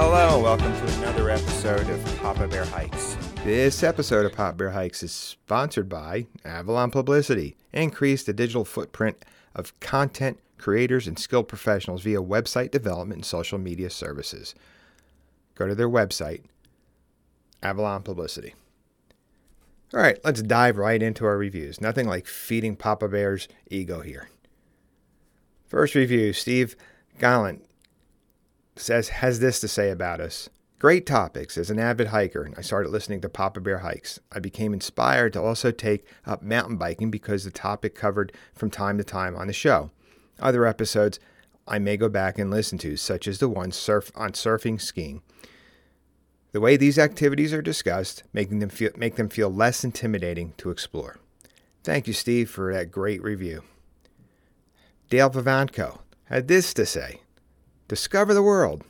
Hello, welcome to another episode of Papa Bear Hikes. This episode of Papa Bear Hikes is sponsored by Avalon Publicity. Increase the digital footprint of content creators and skilled professionals via website development and social media services. Go to their website, Avalon Publicity. All right, let's dive right into our reviews. Nothing like feeding Papa Bear's ego here. First review Steve Gallant says has this to say about us. Great topics. As an avid hiker, I started listening to Papa Bear hikes. I became inspired to also take up mountain biking because the topic covered from time to time on the show. Other episodes I may go back and listen to, such as the one surf on surfing skiing. The way these activities are discussed, making them feel, make them feel less intimidating to explore. Thank you, Steve, for that great review. Dale Vivanco had this to say Discover the world.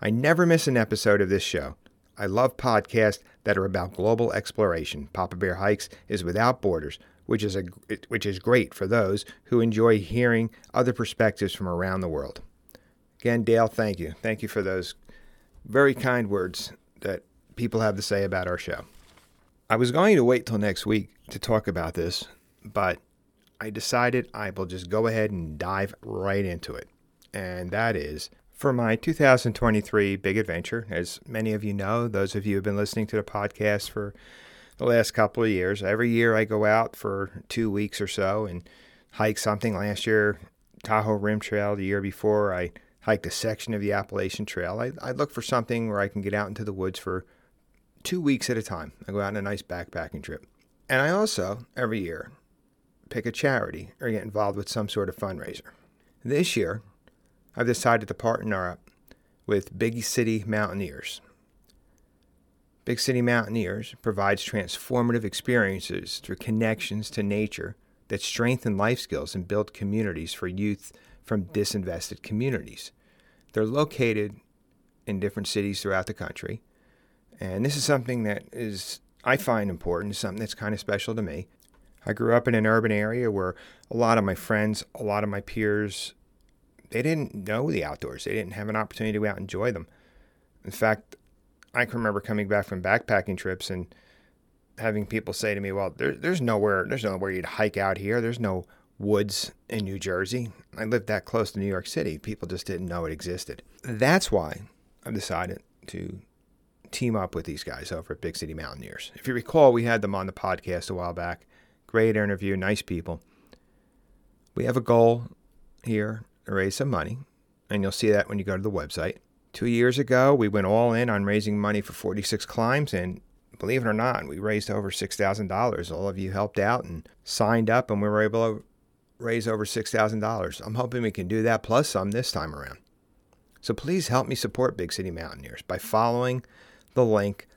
I never miss an episode of this show. I love podcasts that are about global exploration. Papa Bear Hikes is without borders, which is a which is great for those who enjoy hearing other perspectives from around the world. Again, Dale, thank you. Thank you for those very kind words that people have to say about our show. I was going to wait till next week to talk about this, but I decided I will just go ahead and dive right into it. And that is for my 2023 big adventure. As many of you know, those of you who have been listening to the podcast for the last couple of years, every year I go out for two weeks or so and hike something. Last year, Tahoe Rim Trail. The year before, I hiked a section of the Appalachian Trail. I, I look for something where I can get out into the woods for two weeks at a time. I go out on a nice backpacking trip. And I also, every year, pick a charity or get involved with some sort of fundraiser. This year, I've decided to partner up with Big City Mountaineers. Big City Mountaineers provides transformative experiences through connections to nature that strengthen life skills and build communities for youth from disinvested communities. They're located in different cities throughout the country. And this is something that is I find important, something that's kind of special to me. I grew up in an urban area where a lot of my friends, a lot of my peers, they didn't know the outdoors. They didn't have an opportunity to go out and enjoy them. In fact, I can remember coming back from backpacking trips and having people say to me, "Well, there, there's nowhere, there's nowhere you'd hike out here. There's no woods in New Jersey. I lived that close to New York City. People just didn't know it existed. That's why I've decided to team up with these guys over at Big City Mountaineers. If you recall, we had them on the podcast a while back. Great interview, nice people. We have a goal here raise some money, and you'll see that when you go to the website. Two years ago, we went all in on raising money for 46 climbs, and believe it or not, we raised over $6,000. All of you helped out and signed up, and we were able to raise over $6,000. I'm hoping we can do that plus some this time around. So please help me support Big City Mountaineers by following the link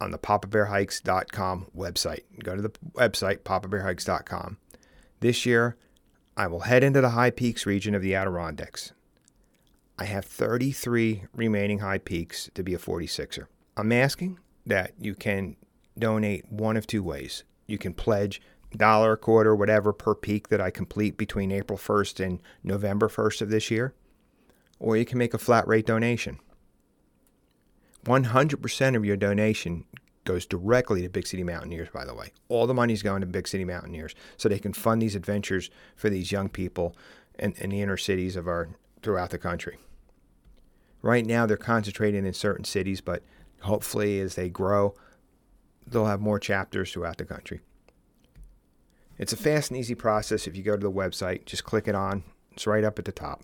on the papabearhikes.com website. Go to the website, papabearhikes.com. This year, I will head into the high peaks region of the Adirondacks. I have 33 remaining high peaks to be a 46er. I'm asking that you can donate one of two ways. You can pledge dollar a quarter, whatever per peak that I complete between April 1st and November 1st of this year, or you can make a flat rate donation. 100% of your donation goes directly to Big City Mountaineers, by the way. All the money is going to Big City Mountaineers so they can fund these adventures for these young people in, in the inner cities of our throughout the country. Right now, they're concentrating in certain cities, but hopefully, as they grow, they'll have more chapters throughout the country. It's a fast and easy process. If you go to the website, just click it on. It's right up at the top.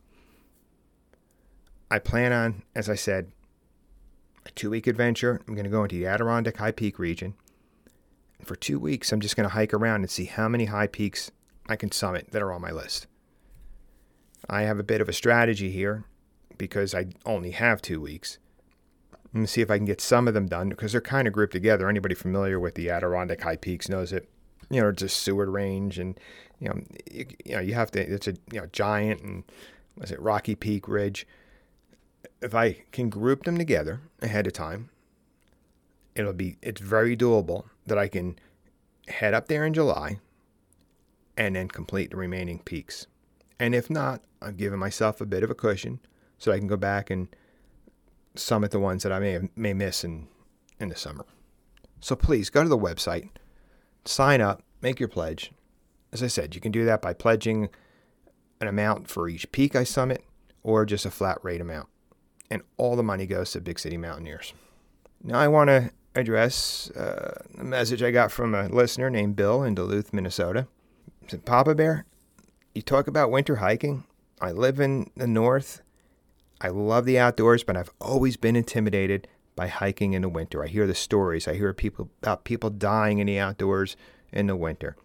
I plan on, as I said, a two week adventure. I'm going to go into the Adirondack High Peak region. And for two weeks, I'm just going to hike around and see how many high peaks I can summit that are on my list. I have a bit of a strategy here because I only have two weeks. Going to see if I can get some of them done because they're kind of grouped together. Anybody familiar with the Adirondack High Peaks knows it you know, it's just Seward Range, and you know, you, you know, you have to. It's a you know giant and was it Rocky Peak Ridge. If I can group them together ahead of time, it'll be it's very doable that I can head up there in July and then complete the remaining peaks. And if not, I've given myself a bit of a cushion so I can go back and summit the ones that I may may miss in in the summer. So please go to the website, sign up, make your pledge. As I said, you can do that by pledging an amount for each peak I summit or just a flat rate amount. And all the money goes to Big City Mountaineers. Now I want to address uh, a message I got from a listener named Bill in Duluth, Minnesota. He said, Papa Bear, you talk about winter hiking. I live in the north. I love the outdoors, but I've always been intimidated by hiking in the winter. I hear the stories. I hear people about people dying in the outdoors in the winter.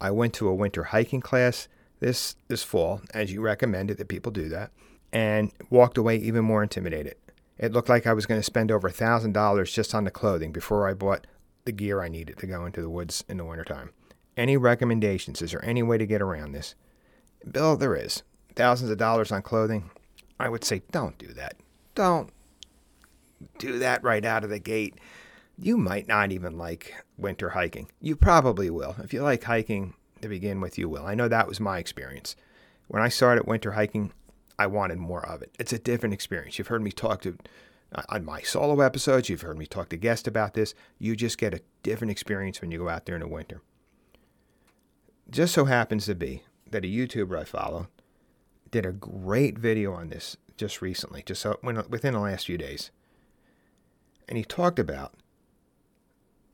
I went to a winter hiking class this this fall, as you recommended that people do that, and walked away even more intimidated. It looked like I was going to spend over $1,000 just on the clothing before I bought the gear I needed to go into the woods in the wintertime. Any recommendations? Is there any way to get around this? Bill, there is. Thousands of dollars on clothing. I would say don't do that. Don't do that right out of the gate. You might not even like winter hiking. You probably will. If you like hiking to begin with, you will. I know that was my experience. When I started winter hiking, I wanted more of it. It's a different experience. You've heard me talk to uh, on my solo episodes, you've heard me talk to guests about this. You just get a different experience when you go out there in the winter. Just so happens to be that a YouTuber I follow did a great video on this just recently, just so, within the last few days. And he talked about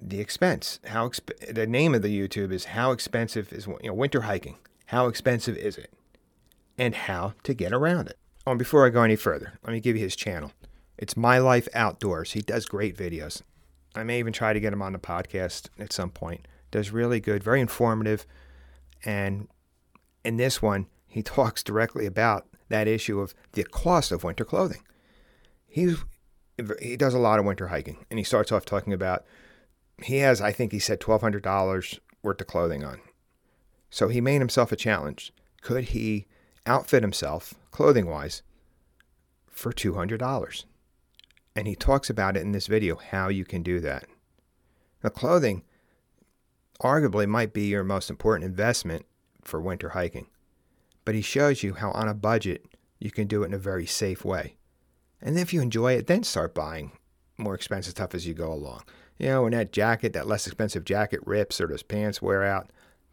the expense. How exp- the name of the YouTube is how expensive is you know winter hiking. How expensive is it? And how to get around it. Oh, and before I go any further, let me give you his channel. It's My Life Outdoors. He does great videos. I may even try to get him on the podcast at some point. Does really good, very informative. And in this one, he talks directly about that issue of the cost of winter clothing. He's he does a lot of winter hiking, and he starts off talking about he has, I think he said, twelve hundred dollars worth of clothing on. So he made himself a challenge. Could he outfit himself, clothing wise, for $200. And he talks about it in this video how you can do that. Now, clothing arguably might be your most important investment for winter hiking, but he shows you how, on a budget, you can do it in a very safe way. And if you enjoy it, then start buying more expensive stuff as you go along. You know, when that jacket, that less expensive jacket rips or those pants wear out,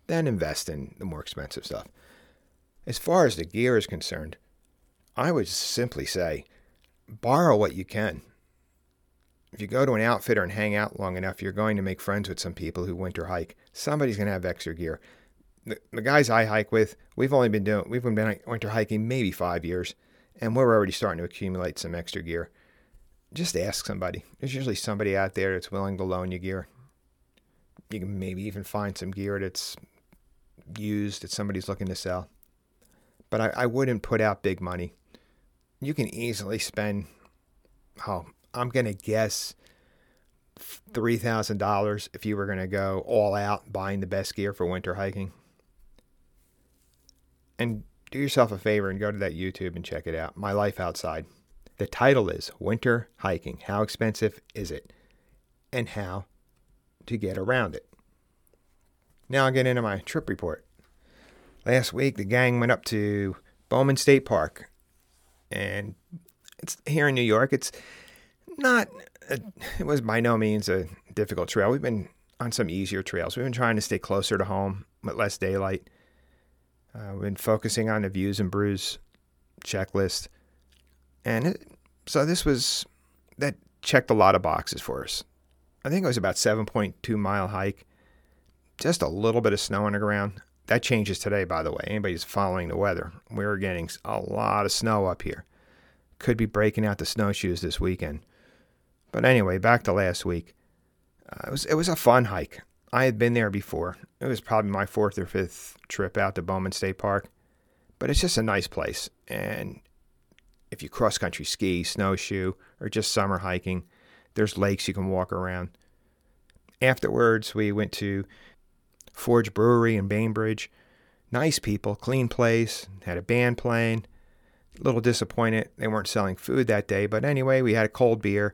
then invest in the more expensive stuff. As far as the gear is concerned, I would simply say borrow what you can. If you go to an outfitter and hang out long enough, you're going to make friends with some people who winter hike. Somebody's going to have extra gear. The, the guys I hike with, we've only been doing, we've been winter hiking maybe five years, and we're already starting to accumulate some extra gear. Just ask somebody. There's usually somebody out there that's willing to loan you gear. You can maybe even find some gear that's used that somebody's looking to sell but I, I wouldn't put out big money. You can easily spend, oh, I'm going to guess $3,000 if you were going to go all out buying the best gear for winter hiking. And do yourself a favor and go to that YouTube and check it out. My Life Outside. The title is Winter Hiking. How expensive is it? And how to get around it. Now I'll get into my trip report last week the gang went up to Bowman State Park, and it's here in New York. It's not. A, it was by no means a difficult trail. We've been on some easier trails. We've been trying to stay closer to home with less daylight. Uh, we've been focusing on the views and brews checklist, and it, so this was that checked a lot of boxes for us. I think it was about 7.2 mile hike, just a little bit of snow on the ground. That changes today, by the way. Anybody's following the weather. We're getting a lot of snow up here. Could be breaking out the snowshoes this weekend. But anyway, back to last week. Uh, it was it was a fun hike. I had been there before. It was probably my fourth or fifth trip out to Bowman State Park. But it's just a nice place. And if you cross country ski, snowshoe, or just summer hiking, there's lakes you can walk around. Afterwards, we went to Forge Brewery in Bainbridge. Nice people, clean place, had a band playing. A little disappointed they weren't selling food that day, but anyway, we had a cold beer,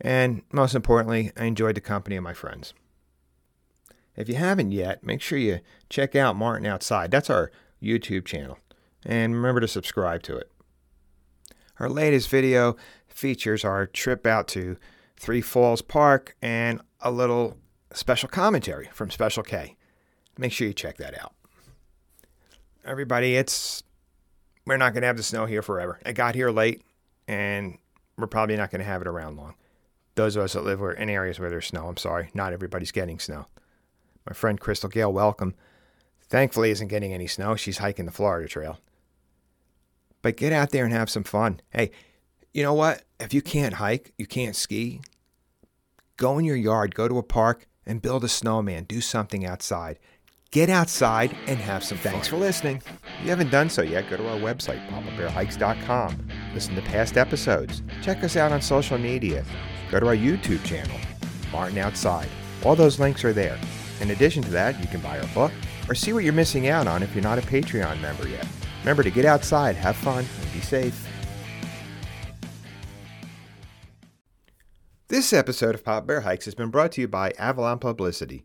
and most importantly, I enjoyed the company of my friends. If you haven't yet, make sure you check out Martin Outside. That's our YouTube channel. And remember to subscribe to it. Our latest video features our trip out to Three Falls Park and a little special commentary from Special K. Make sure you check that out. Everybody, it's we're not going to have the snow here forever. It got here late, and we're probably not going to have it around long. Those of us that live in areas where there's snow, I'm sorry, not everybody's getting snow. My friend Crystal Gale, welcome. Thankfully, isn't getting any snow. She's hiking the Florida Trail. But get out there and have some fun. Hey, you know what? If you can't hike, you can't ski, go in your yard, go to a park, and build a snowman. Do something outside. Get outside and have some fun. Thanks for listening. If you haven't done so yet, go to our website, papabearhikes.com. Listen to past episodes. Check us out on social media. Go to our YouTube channel, Martin Outside. All those links are there. In addition to that, you can buy our book or see what you're missing out on if you're not a Patreon member yet. Remember to get outside, have fun, and be safe. This episode of Papa Bear Hikes has been brought to you by Avalon Publicity.